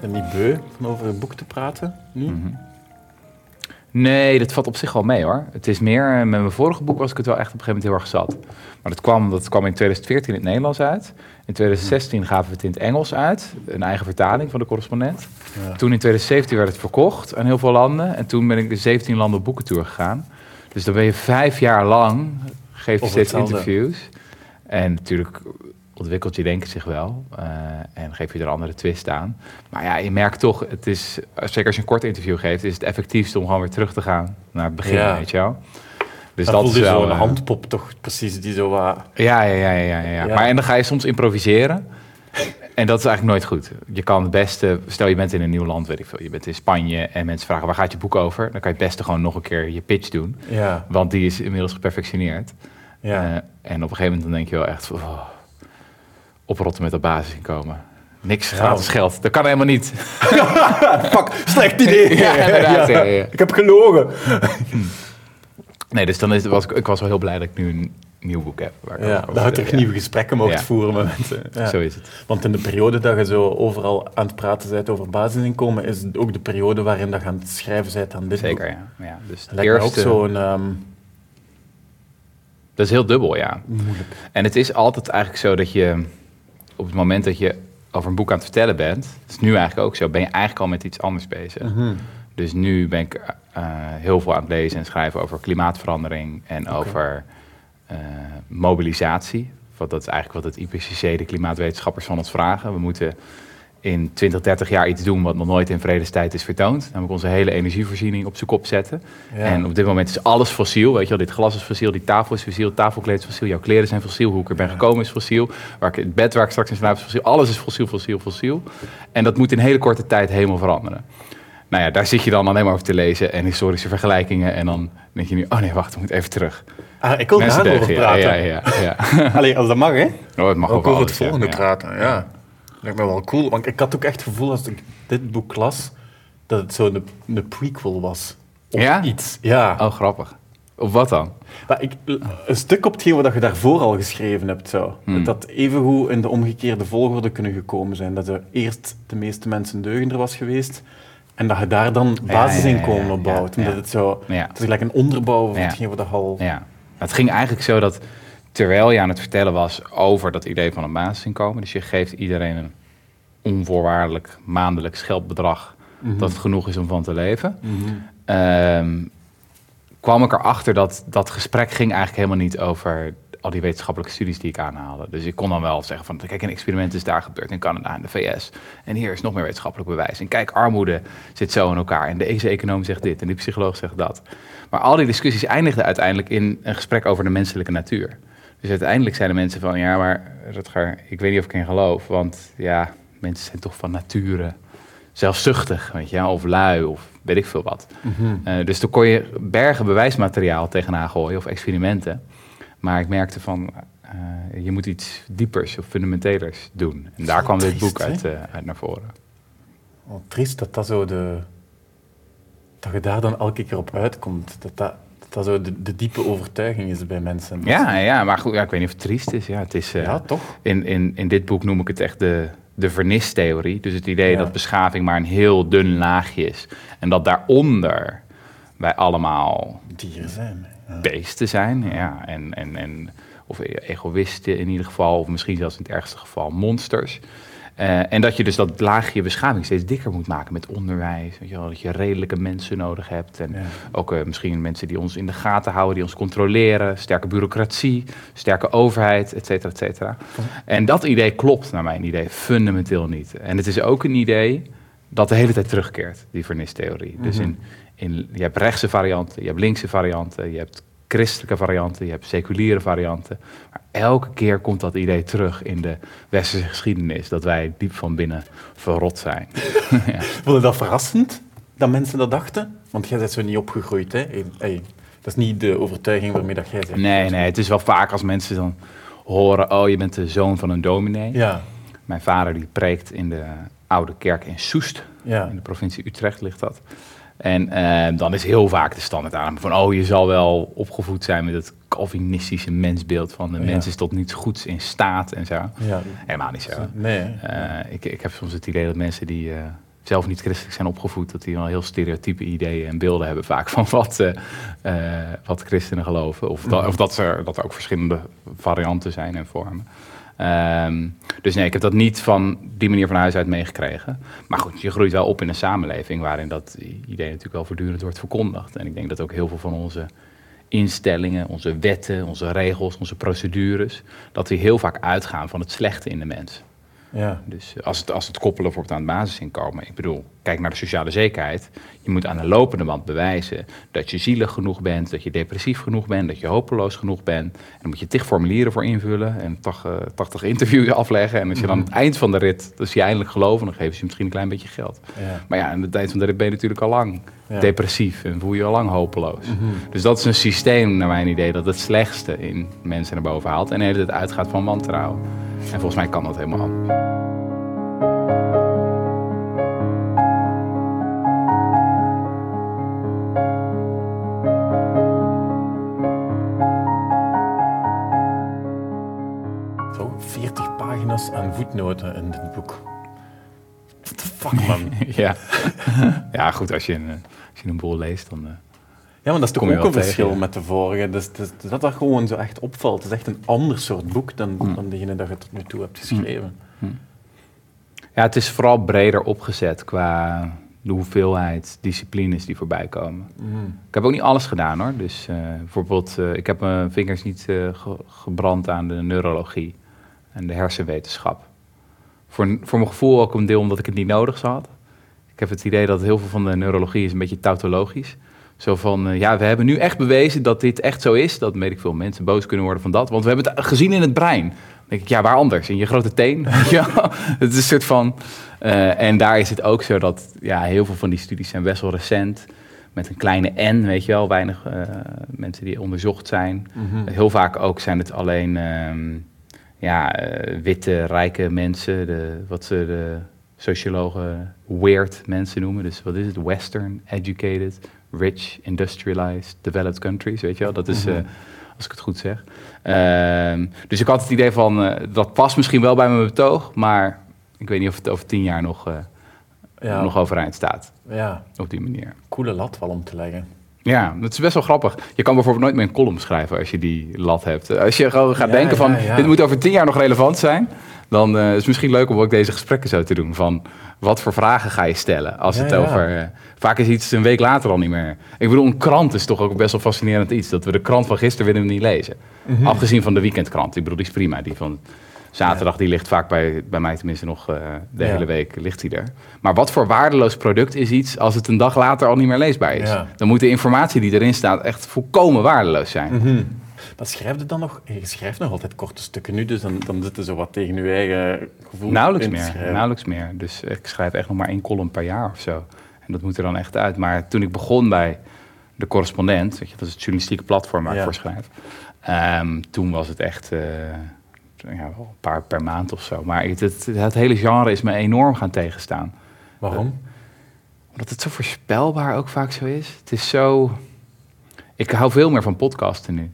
En niet beu van over een boek te praten? Nu? Mhm. Nee, dat valt op zich wel mee hoor. Het is meer, eh, met mijn vorige boek was ik het wel echt op een gegeven moment heel erg zat. Maar dat kwam, dat kwam in 2014 in het Nederlands uit. In 2016 gaven we het in het Engels uit. Een eigen vertaling van de correspondent. Ja. Toen in 2017 werd het verkocht aan heel veel landen. En toen ben ik de 17 landen op boekentour gegaan. Dus dan ben je vijf jaar lang, geef je steeds interviews. En natuurlijk ontwikkelt je denken zich wel. eh, en geef je er een andere twist aan. Maar ja, je merkt toch, het is, zeker als je een kort interview geeft, is het effectiefst om gewoon weer terug te gaan naar het begin, Ja. weet je wel. Dus Dat dat is wel... zo'n eh, handpop toch precies die zo wat... ja, ja, ja, ja, ja, ja. Maar en dan ga je soms improviseren. En dat is eigenlijk nooit goed. Je kan het beste, stel je bent in een nieuw land, weet ik veel. Je bent in Spanje en mensen vragen waar gaat je boek over? Dan kan je het beste gewoon nog een keer je pitch doen. Ja, Want die is inmiddels geperfectioneerd. ja. Eh, en op een gegeven moment dan denk je wel echt, van, oh, oprotten met dat basisinkomen. Niks Ja. gratis geld. Dat kan helemaal niet. Fuck, slecht idee. Ja, ja. Ik heb gelogen. Nee, dus dan is, was ik, was wel heel blij dat ik nu een nieuw boek heb. Waar ik Ja, dat je nieuwe gesprekken mocht voeren met mensen. Zo is het. Want in de periode dat je zo overal aan het praten bent over basisinkomen, is ook de periode waarin dat je aan het schrijven bent aan dit Zeker, boek. ja. ja dus Het lijkt ook zo'n... ehm, dat is heel dubbel, ja. moeilijk. En het is altijd eigenlijk zo dat je op het moment dat je over een boek aan het vertellen bent, dat is nu eigenlijk ook zo, ben je eigenlijk al met iets anders bezig. Mhm. Dus nu ben ik eh, heel veel aan het lezen en schrijven over klimaatverandering en over eh, mobilisatie. Want dat is eigenlijk wat het IPCC, de klimaatwetenschappers, van ons vragen. We moeten in 20, 30 jaar iets doen wat nog nooit in vredestijd is vertoond. Namelijk onze hele energievoorziening op zijn kop zetten. Ja. En op dit moment is alles fossiel. Weet je wel, dit glas is fossiel, die tafel is fossiel, het tafelkleed is fossiel, jouw kleren zijn fossiel, hoe ik er ben gekomen is fossiel, waar ik, het bed waar ik straks in slaap is fossiel. Alles is fossiel, fossiel, fossiel. En dat moet in hele korte tijd helemaal veranderen. Nou ja, daar zit je dan alleen maar over te lezen en historische vergelijkingen. En dan denk je nu, oh nee, wacht, ik moet even terug. Ah, ik wil daarover deugen, praten. ja, ja, ja, ja. Allee, als dat mag, hè? Oh, het mag ook over het alles, ja, volgende ja. praten, ja. Lijkt me wel cool, want ik had ook echt het gevoel als ik dit boek las, dat het zo een, een prequel was. Of Ja? iets. Ja. Oh, grappig. Of wat dan? Maar ik, een stuk op hetgeen wat je daarvoor al geschreven hebt, zo. Hmm. Dat dat evengoed in de omgekeerde volgorde kunnen gekomen zijn. Dat er eerst de meeste mensen deugender was geweest, en dat je daar dan basisinkomen ja, ja, op bouwt. Omdat het zo... Het is gelijk een onderbouw van hetgeen wat je al... Ja, het ging eigenlijk zo dat terwijl je aan het vertellen was over dat idee van een basisinkomen, dus je geeft iedereen een onvoorwaardelijk maandelijks geldbedrag dat het genoeg is om van te leven, Mhm. ehm, kwam ik erachter dat dat gesprek ging eigenlijk helemaal niet over al die wetenschappelijke studies die ik aanhaalde. Dus ik kon dan wel zeggen van, kijk, een experiment is daar gebeurd in Canada en de VS. En hier is nog meer wetenschappelijk bewijs. En kijk, armoede zit zo in elkaar. En deze econoom zegt dit en die psycholoog zegt dat. Maar al die discussies eindigden uiteindelijk in een gesprek over de menselijke natuur. Dus uiteindelijk zeiden mensen van, ja, maar Rutger, ik weet niet of ik in geloof. Want ja, mensen zijn toch van nature zelfzuchtig, weet je, of lui, of weet ik veel wat. Mhm. Eh, dus toen kon je bergen bewijsmateriaal tegenaan gooien of experimenten. Maar ik merkte van, eh, je moet iets diepers of fundamentelers doen. En daar kwam dit boek uit, eh, uit naar voren. Wat triest dat dat zo de... Dat je daar dan elke keer op uitkomt. Dat dat, dat, zo de, de diepe overtuiging is bij mensen. Ja, ja, maar goed, ja, ik weet niet of het triest is. Ja, het is eh, Ja, toch? in, in, in dit boek noem ik het echt de, de vernistheorie. Dus het idee Ja. dat beschaving maar een heel dun laagje is. En dat daaronder wij allemaal Dieren zijn. Ja. beesten zijn. Ja, en, en, en, of egoïsten in ieder geval, of misschien zelfs in het ergste geval monsters. Eh, en dat je dus dat laagje beschaving steeds dikker moet maken met onderwijs. Weet je wel, dat je redelijke mensen nodig hebt. En Ja. ook eh, misschien mensen die ons in de gaten houden, die ons controleren. Sterke bureaucratie, sterke overheid, et cetera, et cetera. En dat idee klopt naar mijn idee fundamenteel niet. En het is ook een idee dat de hele tijd terugkeert, die vernistheorie. Dus Mhm. in, in, je hebt rechtse varianten, je hebt linkse varianten, je hebt christelijke varianten, je hebt seculiere varianten. Maar elke keer komt dat idee terug in de westerse geschiedenis, dat wij diep van binnen verrot zijn. ja. Vond je dat verrassend, dat mensen dat dachten? Want jij bent zo niet opgegroeid, hè? Hey, hey, dat is niet de overtuiging waarmee dat jij bent. Nee, nee, het is wel vaak als mensen dan horen, oh je bent de zoon van een dominee. Ja, Mijn vader die preekt in de oude kerk in Soest, ja. in de provincie Utrecht ligt dat. En eh, dan is heel vaak de standaard aan van, oh, je zal wel opgevoed zijn met het Calvinistische mensbeeld van de Ja. mens is tot niets goeds in staat en zo. ja. Helemaal niet zo. Nee? Eh, ik, ik heb soms het idee dat mensen die, eh, zelf niet christelijk zijn opgevoed, dat die wel heel stereotype ideeën en beelden hebben vaak van wat, eh, wat christenen geloven. Of, of dat, er, dat er ook verschillende varianten zijn en vormen. Ehm, dus nee, ik heb dat niet van die manier van huis uit meegekregen. Maar goed, je groeit wel op in een samenleving waarin dat idee natuurlijk wel voortdurend wordt verkondigd. En ik denk dat ook heel veel van onze instellingen, onze wetten, onze regels, onze procedures, dat die heel vaak uitgaan van het slechte in de mens. Ja. Dus als het, als het koppelen wordt aan het basisinkomen. Ik bedoel, kijk naar de sociale zekerheid. Je moet aan de lopende band bewijzen dat je zielig genoeg bent, dat je depressief genoeg bent, dat je hopeloos genoeg bent. En dan moet je tig formulieren voor invullen en 80, interviews afleggen. En als je dan aan het eind van de rit, als je eindelijk geloven, dan geven ze je misschien een klein beetje geld. Ja. Maar ja, aan het eind van de rit ben je natuurlijk al lang Ja. depressief en voel je je al lang hopeloos. Dus dat is een systeem, naar mijn idee, dat het slechtste in mensen naar boven haalt en de hele tijd uitgaat van wantrouwen. En volgens mij kan dat helemaal. Voetnoten in dit boek. What the fuck, man? ja. ja, goed, als je, een, als je een boel leest, dan... eh, Ja, maar dat is toch ook een verschil ja. met de vorige. Dus, dus dat dat gewoon zo echt opvalt. Het is echt een ander soort boek dan, dan degene dat je tot nu toe hebt geschreven. Ja, het is vooral breder opgezet qua de hoeveelheid disciplines die voorbij komen. Ik heb ook niet alles gedaan hoor. Dus eh, bijvoorbeeld, eh, ik heb mijn vingers niet eh, ge- gebrand aan de neurologie en de hersenwetenschap. Voor, voor mijn gevoel ook een deel omdat ik het niet nodig had. Ik heb het idee dat heel veel van de neurologie is een beetje tautologisch. Zo van, eh, ja, we hebben nu echt bewezen dat dit echt zo is. Dat weet ik veel mensen boos kunnen worden van dat. Want we hebben het gezien in het brein. Dan denk ik, ja, waar anders? In je grote teen? ja, het is een soort van... eh, en daar is het ook zo dat ja, heel veel van die studies zijn best wel recent. Met een kleine N, weet je wel. Weinig eh, mensen die onderzocht zijn. Heel vaak ook zijn het alleen ehm, ja, eh, witte, rijke mensen. De, wat ze de sociologen weird mensen noemen. Dus wat is het? Western, educated, rich, industrialized, developed countries. Weet je wel? Dat is, eh, als ik het goed zeg. Ehm, dus ik had het idee van, eh, dat past misschien wel bij mijn betoog. Maar ik weet niet of het over tien jaar nog, Ja, nog overeind staat. ja, Op die manier. coole lat wel om te leggen. Ja, dat is best wel grappig. Je kan bijvoorbeeld nooit meer een column schrijven als je die lat hebt. Als je gewoon gaat Ja, denken van, ja, ja. dit moet over tien jaar nog relevant zijn, dan eh, is het misschien leuk om ook deze gesprekken zo te doen. Van, wat voor vragen ga je stellen als het over... eh, vaak is iets een week later al niet meer. Ik bedoel, een krant is toch ook best wel fascinerend iets. Dat we de krant van gisteren willen we niet lezen. Mhm. Afgezien van de weekendkrant. Ik bedoel, die is prima. Die van zaterdag, die ligt vaak bij, bij mij tenminste nog eh, de hele week ligt die er. Maar wat voor waardeloos product is iets als het een dag later al niet meer leesbaar is? Dan moet de informatie die erin staat echt volkomen waardeloos zijn. Mhm. Dat schrijf je dan nog? Je schrijft nog altijd korte stukken nu, dus dan, dan zit zo wat tegen je eigen gevoel Nauwelijks in te meer, schrijven. nauwelijks meer. Dus ik schrijf echt nog maar één column per jaar of zo. En dat moet er dan echt uit. Maar toen ik begon bij de correspondent, weet je, dat is het journalistieke platform waar Ja. ik voor schrijf. ehm, toen was het echt eh, ja, wel een paar per maand of zo. Maar het, het, het hele genre is me enorm gaan tegenstaan. Waarom? Omdat het zo voorspelbaar ook vaak zo is. Het is zo... Ik hou veel meer van podcasten nu. Ik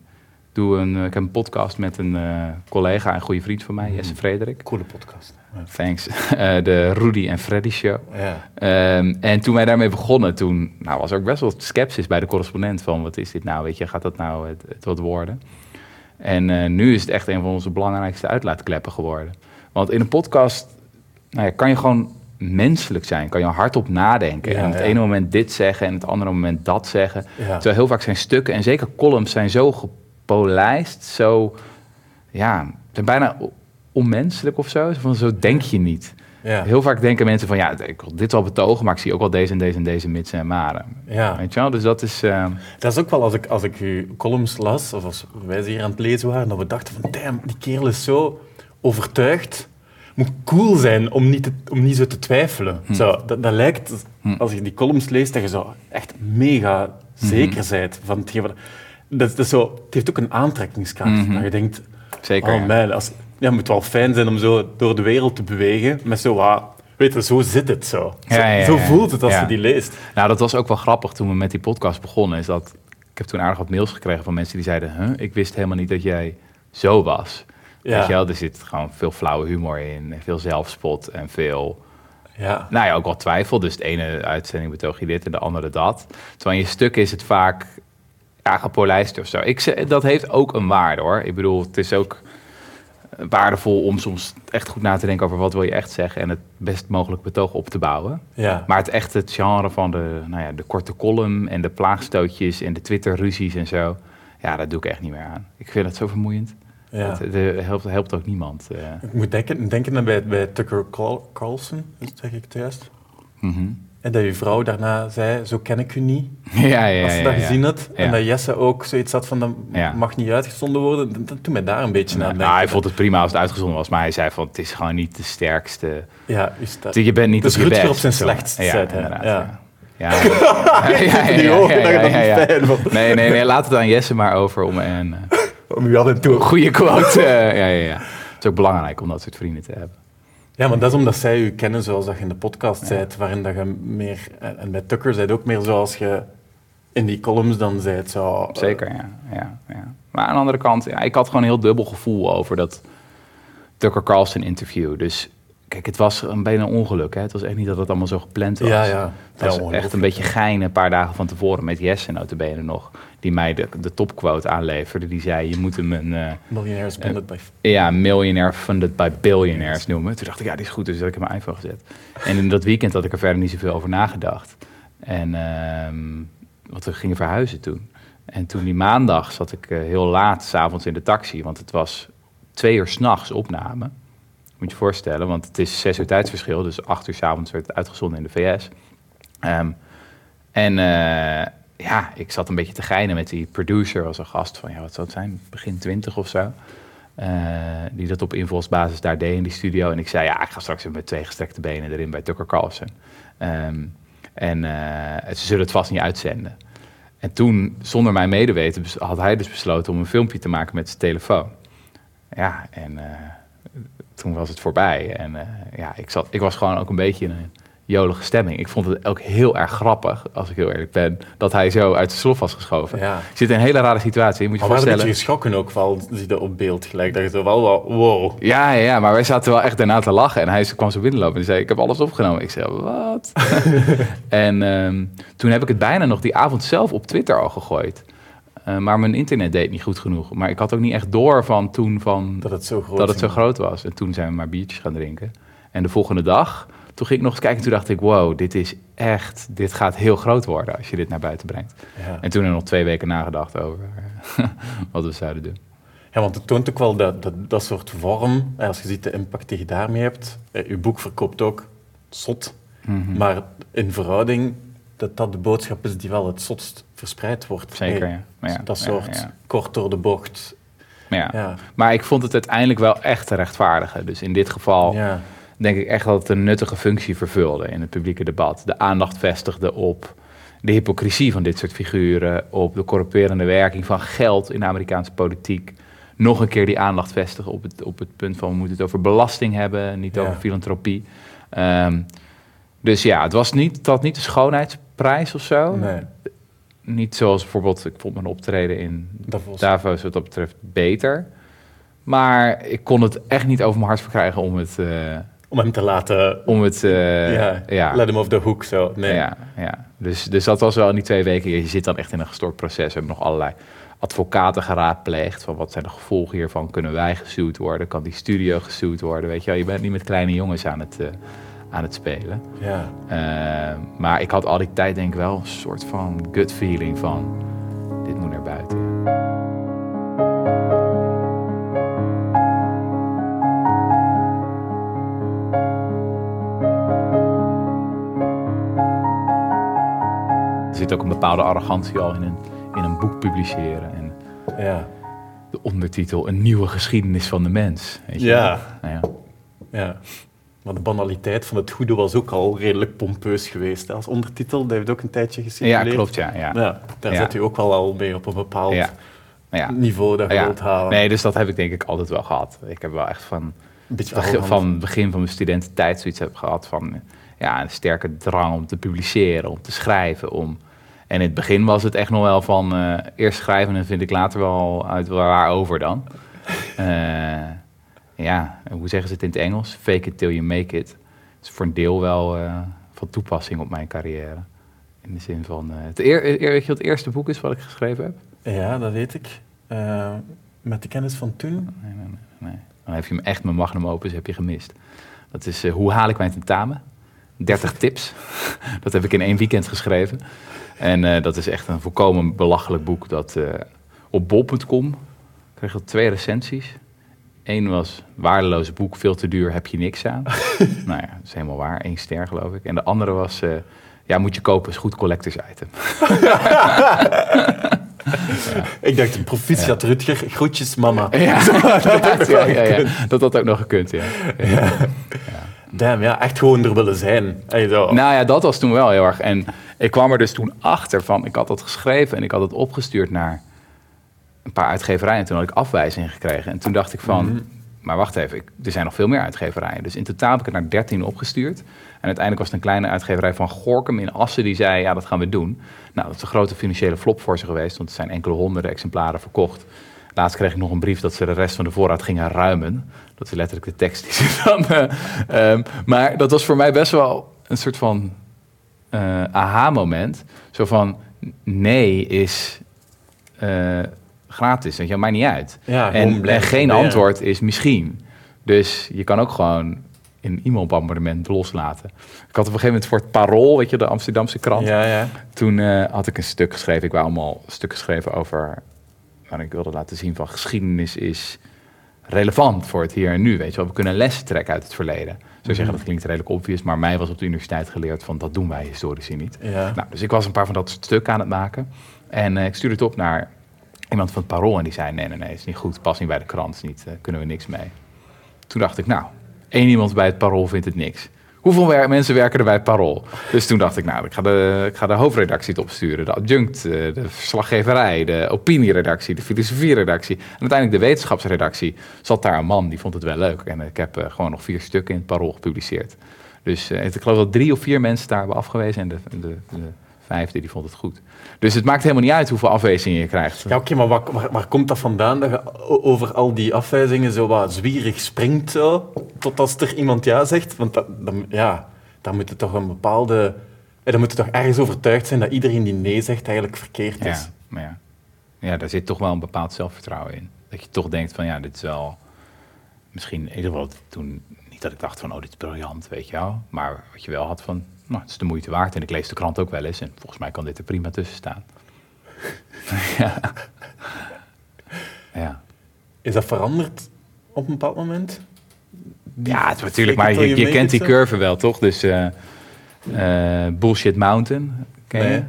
Doe een, eh, ik heb een podcast met een eh, collega en goede vriend van mij, Jesse Frederik. Coole podcast. Ja. Thanks. Eh, de Rudy en Freddy Show. Ja. Ehm, en toen wij daarmee begonnen, toen nou, was er ook best wel sceptisch bij de correspondent van wat is dit nou, weet je, gaat dat nou het, het wat worden? En eh, nu is het echt een van onze belangrijkste uitlaatkleppen geworden. Want in een podcast nou ja, kan je gewoon menselijk zijn, kan je hardop nadenken. Ja, en het ja. ene moment dit zeggen en het andere moment dat zeggen. Terwijl heel vaak zijn stukken en zeker columns zijn zo gepolijst, zo, ja, zijn bijna onmenselijk of zo. Van, zo denk je niet. Ja. Heel vaak denken mensen van, ja, ik wil dit wel betogen, maar ik zie ook wel deze en deze en deze mitsen en maren. Ja. Weet je wel? Dus dat is... eh, Dat is ook wel als ik, als ik uw columns las, of als wij ze hier aan het lezen waren, dat we dachten van, damn, die kerel is zo overtuigd. Moet cool zijn om niet, te- om niet zo te twijfelen. Zo, dat, dat lijkt, als je die columns leest, dat je zo echt mega zeker bent van hetgeen wat... Dat, is- dat is zo, het heeft ook een aantrekkingskracht. Dat je denkt, zeker, oh man, als, ja, moet wel fijn zijn om zo door de wereld te bewegen, met zo wat... Weet je, zo zit het zo. Zo, Ja, ja, zo ja. voelt het als je die leest. Nou, dat was ook wel grappig toen we met die podcast begonnen. Is dat, ik heb toen aardig wat mails gekregen van mensen die zeiden... Huh, ik wist helemaal niet dat jij zo was. Ja. Weet je wel? Er zit gewoon veel flauwe humor in, en veel zelfspot en veel... Ja. nou ja, ook wel twijfel. Dus de ene uitzending betoog je dit en de andere dat. Terwijl in je stuk is het vaak ja, gepolijst of zo. Ik, dat heeft ook een waarde hoor. Ik bedoel, het is ook waardevol om soms echt goed na te denken over wat wil je echt zeggen en het best mogelijk betoog op te bouwen. Ja. Maar het echt het genre van de, nou ja, de korte column en de plaagstootjes en de Twitter-ruzies en zo. Ja, dat doe ik echt niet meer aan. Ik vind het zo vermoeiend. ja. Het, het helpt, helpt ook niemand. eh. Ik moet denken, denken bij, bij Tucker Carl- Carlson, zeg ik het juist. Mhm. En dat je vrouw daarna zei, zo ken ik u niet. Ja, ja, ja. Als ze dat ja. gezien had. En dat Jesse ook zoiets had van, dat mag niet uitgezonden worden. Dat, doet mij daar een beetje Nou, aan nou, denken. hij vond het prima als het uitgezonden was, maar hij zei van het is gewoon niet de sterkste. Ja, is dat. Je bent niet Dus op je best. op zijn zo. slechtst, ja. Ja. Nee, nee, nee, laat het aan Jesse maar over om een eh, Om u en toe... goede quote. eh, ja, ja, ja. Het is ook belangrijk om dat soort vrienden te hebben. Ja, maar dat is omdat zij u kennen zoals dat je in de podcast zei, waarin dat je meer... En bij Tucker zei het ook meer zoals je in die columns dan zei het zo... eh, Zeker, ja. ja, ja. Maar aan de andere kant, ja, ik had gewoon een heel dubbel gevoel over dat Tucker Carlson interview. Dus kijk, het was een bijna een ongeluk. Hè? Het was echt niet dat het allemaal zo gepland was. Ja, ja. Het was Ja, echt een beetje gein een paar dagen van tevoren met Jesse notabene nog. Die mij de, de topquote aanleverde. Die zei, je moet hem een eh, Millionaires Funded by... ja, millionaire funded by billionaires noemen. Toen dacht ik, ja, die is goed. Dus dat heb ik in mijn iPhone gezet. En in dat weekend had ik er verder niet zoveel over nagedacht. En, ehm want we gingen verhuizen toen. En toen die maandag zat ik eh, heel laat s'avonds in de taxi. Want het was twee uur s'nachts opname. Moet je voorstellen, want het is zes uur tijdsverschil. Dus acht uur s'avonds werd het uitgezonden in de VS. Ehm, en eh, ja, ik zat een beetje te geinen met die producer als een gast van, ja, wat zou het zijn, begin twintig of zo. Eh, die dat op invalsbasis daar deed in die studio. En ik zei, ja, ik ga straks met twee gestrekte benen erin bij Tucker Carlson. Ehm, en eh, ze zullen het vast niet uitzenden. En toen, zonder mijn medeweten, had hij dus besloten om een filmpje te maken met zijn telefoon. Ja, en toen was het voorbij. En eh, ja, ik, zat, ik was gewoon ook een beetje in een jolige stemming. Ik vond het ook heel erg grappig, als ik heel eerlijk ben, dat hij zo uit de slof was geschoven. Ja. Zit in een hele rare situatie, je moet je Maar we waren een voorstellen. beetje geschrokken ook wel, zie je op beeld gelijk. Dat je zo wel, wel wow. Ja, ja, ja, maar wij zaten wel echt daarna te lachen. En hij kwam zo binnenlopen en zei, ik heb alles opgenomen. Ik zei, wat? en ehm, toen heb ik het bijna nog die avond zelf op Twitter al gegooid. Eh, maar mijn internet deed niet goed genoeg. Maar ik had ook niet echt door van toen van Dat het zo groot dat het zo ging. groot was. En toen zijn we maar biertjes gaan drinken. En de volgende dag, toen ging ik nog eens kijken. Toen dacht ik, wow, dit is echt, dit gaat heel groot worden als je dit naar buiten brengt. Ja. En toen er nog twee weken nagedacht over wat we zouden doen. ja, want het toont ook wel dat, dat, dat soort vorm. eh, Als je ziet de impact die je daarmee hebt. Eh, Uw boek verkoopt ook zot. Mhm. Maar in verhouding, dat dat de boodschap is die wel het zotst verspreid wordt. Zeker, ja. Maar ja, Dat soort ja. kort door de bocht. Maar ja. Ja. Maar ik vond het uiteindelijk wel echt te rechtvaardigen. Dus in dit geval denk ik echt dat het een nuttige functie vervulde in het publieke debat. De aandacht vestigde op de hypocrisie van dit soort figuren, op de corrumperende werking van geld in de Amerikaanse politiek. Nog een keer die aandacht vestigen op het, op het punt van we moeten het over belasting hebben, niet over filantropie. Ehm, dus ja, het was niet, had niet de schoonheidsprijs of zo. Nee, Niet zoals bijvoorbeeld, ik vond mijn optreden in Davos. Davos wat dat betreft beter. Maar ik kon het echt niet over mijn hart verkrijgen om het, eh, Om hem te laten... om het, eh, ja, ja, let hem off the hook zo. Nee. ja, ja. Dus, dus dat was wel in die twee weken. Je zit dan echt in een gestort proces. We hebben nog allerlei advocaten geraadpleegd. Van wat zijn de gevolgen hiervan? Kunnen wij gesuwd worden? Kan die studio gesuwd worden? Weet je wel, je bent niet met kleine jongens aan het, eh, aan het spelen. Ja. Eh, maar ik had al die tijd denk ik wel een soort van gut feeling van... dit moet naar buiten. Er zit ook een bepaalde arrogantie al in een, in een boek publiceren. En Ja. de ondertitel Een nieuwe geschiedenis van de mens. Weet je Ja. Nou ja. ja. Maar de banaliteit van het goede was ook al redelijk pompeus geweest. Als ondertitel, dat heeft ook een tijdje ja, gecirculeerd. klopt, ja. ja. Ja, daar Ja. zit u ook wel al mee op een bepaald Ja. Ja. niveau dat je Ja. wilt halen. Nee, dus dat heb ik denk ik altijd wel gehad. Ik heb wel echt van, van het begin van mijn studententijd zoiets heb gehad van ja, een sterke drang om te publiceren, om te schrijven. Om... En in het begin was het echt nog wel van eh, eerst schrijven en vind ik later wel uit waar over dan. Eh, ja, hoe zeggen ze het in het Engels? Fake it till you make it. is voor een deel wel eh, van toepassing op mijn carrière. In de zin van, eh, het, eer, weet je wat het eerste boek is wat ik geschreven heb? Ja, dat weet ik. Eh, met de kennis van toen. Nee, nee, nee. Dan heb je hem echt mijn magnum opus heb je gemist. Dat is Hoe haal ik mijn tentamen? 30 tips. dat heb ik in één weekend geschreven. En dat is echt een volkomen belachelijk boek. Dat op bol.com kreeg ik twee recensies. Eén was waardeloos boek, veel te duur, heb je niks aan. nou ja, dat is helemaal waar. Eén ster geloof ik. En de andere was, eh, ja, moet je kopen, is goed collectors item. Ik dacht, proficiat Rutger, groetjes mama. Ja, dat, ja, ja, ja. dat had ook nog gekund, ja. Damn, ja, echt gewoon er willen zijn. Hey, zo. Nou ja, dat was toen wel heel erg. En ik kwam er dus toen achter van, ik had dat geschreven en ik had het opgestuurd naar een paar uitgeverijen. En toen had ik afwijzing gekregen. En toen dacht ik van, maar wacht even, ik, er zijn nog veel meer uitgeverijen. Dus in totaal heb ik het naar 13 opgestuurd. En uiteindelijk was het een kleine uitgeverij van Gorkum in Assen die zei, ja, dat gaan we doen. Nou, dat is een grote financiële flop voor ze geweest, want er zijn enkele honderden exemplaren verkocht. Laatst kreeg ik nog een brief dat ze de rest van de voorraad gingen ruimen. Dat is letterlijk de tekst die ze dan... eh, ehm, maar dat was voor mij best wel een soort van eh, aha-moment. Zo van, nee is eh, gratis, weet je, maakt niet uit. Ja, en, geen antwoord is misschien. Dus je kan ook gewoon een e-mailbombardement loslaten. Ik had op een gegeven moment voor het Parool, weet je, de Amsterdamse krant. Ja, ja. Toen eh, had ik een stuk geschreven. Ik wou allemaal stukken geschreven over... waar ik wilde laten zien van geschiedenis is relevant voor het hier en nu. Weet je wel, we kunnen lessen trekken uit het verleden. Zou zeggen, dat klinkt redelijk obvious, maar mij was op de universiteit geleerd van dat doen wij historici niet. Ja. Nou, dus ik was een paar van dat stukken aan het maken. En eh, ik stuurde het op naar iemand van het Parool en die zei, nee, nee, nee, is niet goed, past niet bij de krant, niet, eh, kunnen we niks mee. Toen dacht ik, nou, één iemand bij het Parool vindt het niks. Hoeveel mensen werken er bij het Parool? Dus toen dacht ik, nou, ik ga de, ik ga de hoofdredactie het opsturen. De adjunct, eh, de verslaggeverij, de opinieredactie, de filosofieredactie. En uiteindelijk de wetenschapsredactie. Zat daar een man, die vond het wel leuk. En ik heb eh, gewoon nog vier stukken in het Parool gepubliceerd. Dus ik geloof dat drie of vier mensen daar hebben afgewezen. En de, de, de vijfde, die vond het goed. Dus het maakt helemaal niet uit hoeveel afwijzingen je krijgt. Ja, oké, maar waar, waar, waar komt dat vandaan dat je over al die afwijzingen zo wat zwierig springt zo, tot als er iemand ja zegt? Want dat, dan, ja, dan moet het toch een bepaalde... eh, Dan moet je toch ergens overtuigd zijn dat iedereen die nee zegt eigenlijk verkeerd is. Ja, maar ja. ja, daar zit toch wel een bepaald zelfvertrouwen in. Dat je toch denkt van ja, dit is wel misschien in ieder geval toen niet dat ik dacht van oh, dit is briljant, weet je wel. Maar wat je wel had van, nou, het is de moeite waard. En ik lees de krant ook wel eens en volgens mij kan dit er prima tussen staan. ja. ja. Is dat veranderd op een bepaald moment? Ja, het natuurlijk, maar je, kent die curve wel, toch? Dus eh, eh, Bullshit Mountain, ken je?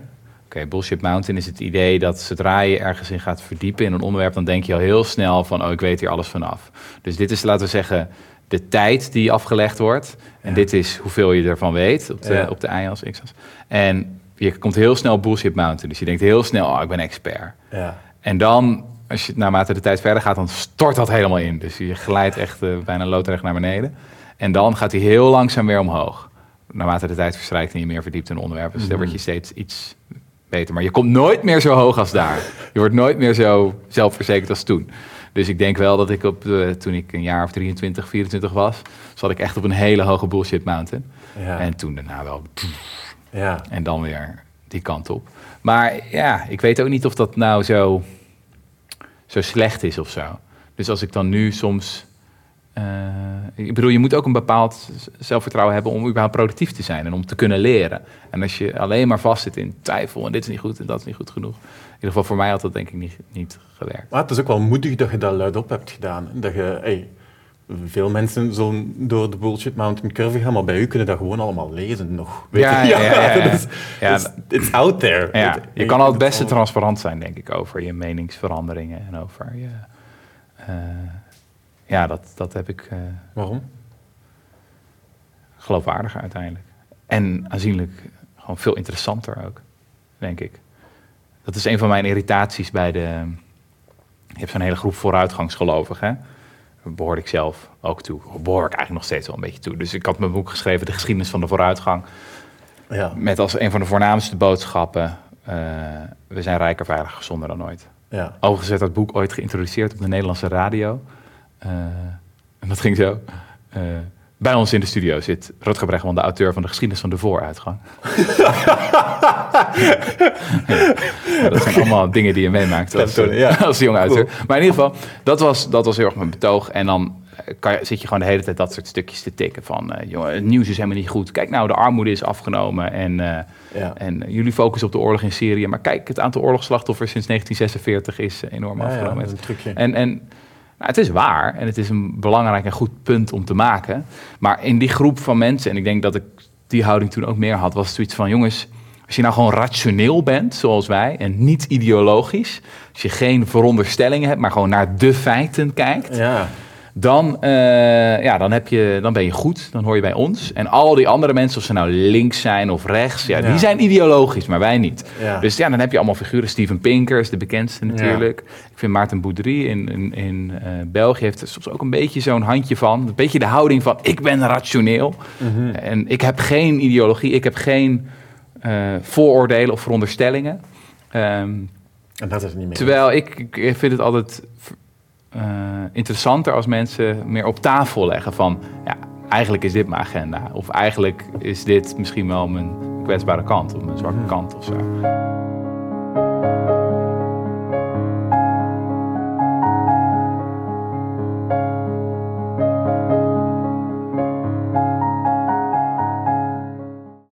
Oké, Bullshit Mountain is het idee dat zodra je ergens in gaat verdiepen in een onderwerp, dan denk je al heel snel van, oh, ik weet hier alles vanaf. Dus dit is, laten we zeggen, de tijd die afgelegd wordt. En Ja. dit is hoeveel je ervan weet op de, Ja. op de y-as, x-as. En je komt heel snel Bullshit Mountain. Dus je denkt heel snel, oh, ik ben expert. Ja. En dan, als je naarmate de tijd verder gaat, dan stort dat helemaal in. Dus je glijdt echt eh, bijna loodrecht naar beneden. En dan gaat hij heel langzaam weer omhoog. Naarmate de tijd verstrijkt en je meer verdiept in onderwerpen. Dus dan word je steeds iets beter. Maar je komt nooit meer zo hoog als daar. Je wordt nooit meer zo zelfverzekerd als toen. Dus ik denk wel dat ik op toen ik een jaar of 23, 24 was, zat ik echt op een hele hoge bullshit mountain. Ja. En toen daarna wel ja. en dan weer die kant op. Maar ja, ik weet ook niet of dat nou zo, zo slecht is of zo. Dus als ik dan nu soms. Eh, ik bedoel, je moet ook een bepaald zelfvertrouwen hebben om überhaupt productief te zijn en om te kunnen leren. En als je alleen maar vastzit in twijfel en dit is niet goed en dat is niet goed genoeg. In ieder geval voor mij had dat denk ik niet, niet gewerkt. Maar het is ook wel moedig dat je dat luidop hebt gedaan. Dat je, hey, veel mensen zullen door de bullshit mountain curve gaan, maar bij u kunnen dat gewoon allemaal lezen nog. Weet Ja, ja, ja, ja, ja. is- Ja, it's, it's out there. Ja, je kan al het beste al- transparant zijn, denk ik, over je meningsveranderingen en over je. eh, ja, dat, dat heb ik. eh, Waarom? geloofwaardiger uiteindelijk. En aanzienlijk gewoon veel interessanter ook, denk ik. Dat is een van mijn irritaties bij de... Je hebt zo'n hele groep vooruitgangsgelovigen, behoorde ik zelf ook toe. Behoor ik eigenlijk nog steeds wel een beetje toe. Dus ik had mijn boek geschreven, De geschiedenis van de vooruitgang. Ja, Met als een van de voornaamste boodschappen... eh, we zijn rijker, veiliger, gezonder dan ooit. ja. Overigens werd dat boek ooit geïntroduceerd op de Nederlandse radio. Eh, en dat ging zo. Eh, Bij ons in de studio zit Rutger Bregman, de auteur van de geschiedenis van de vooruitgang. ja, dat zijn allemaal dingen die je meemaakt als, Klemtonen, ja. als jonge auteur. Maar in ieder geval, dat was, dat was heel erg mijn betoog. En dan eh, kan je, zit je gewoon de hele tijd dat soort stukjes te tikken van... eh, jongen, het nieuws is helemaal niet goed. Kijk nou, de armoede is afgenomen en... eh, Ja. en eh, jullie focussen op de oorlog in Syrië. Maar kijk, het aantal oorlogsslachtoffers sinds 1946 is eh, enorm Ja, ja, afgenomen. dat is een trucje. En, en nou, het is waar en het is een belangrijk en goed punt om te maken. Maar in die groep van mensen, en ik denk dat ik die houding toen ook meer had, was zoiets van: jongens, als je nou gewoon rationeel bent, zoals wij, en niet ideologisch, als je geen veronderstellingen hebt, maar gewoon naar de feiten kijkt, Ja. Dan, eh, ja, dan, heb je, dan ben je goed. Dan hoor je bij ons. En al die andere mensen, of ze nou links zijn of rechts, ja, Ja. die zijn ideologisch, maar wij niet. Ja. Dus ja, dan heb je allemaal figuren. Steven Pinker is de bekendste natuurlijk. Ik vind Maarten Boudry in, in, in eh, België heeft er soms ook een beetje zo'n handje van. Een beetje de houding van, ik ben rationeel. Mhm. En ik heb geen ideologie, ik heb geen eh, vooroordelen of veronderstellingen. Ehm, En dat is niet meer. Terwijl ik, ik vind het altijd eh, interessanter als mensen meer op tafel leggen van... Ja, eigenlijk is dit mijn agenda. Of eigenlijk is dit misschien wel mijn kwetsbare kant of mijn zwakke kant of zo.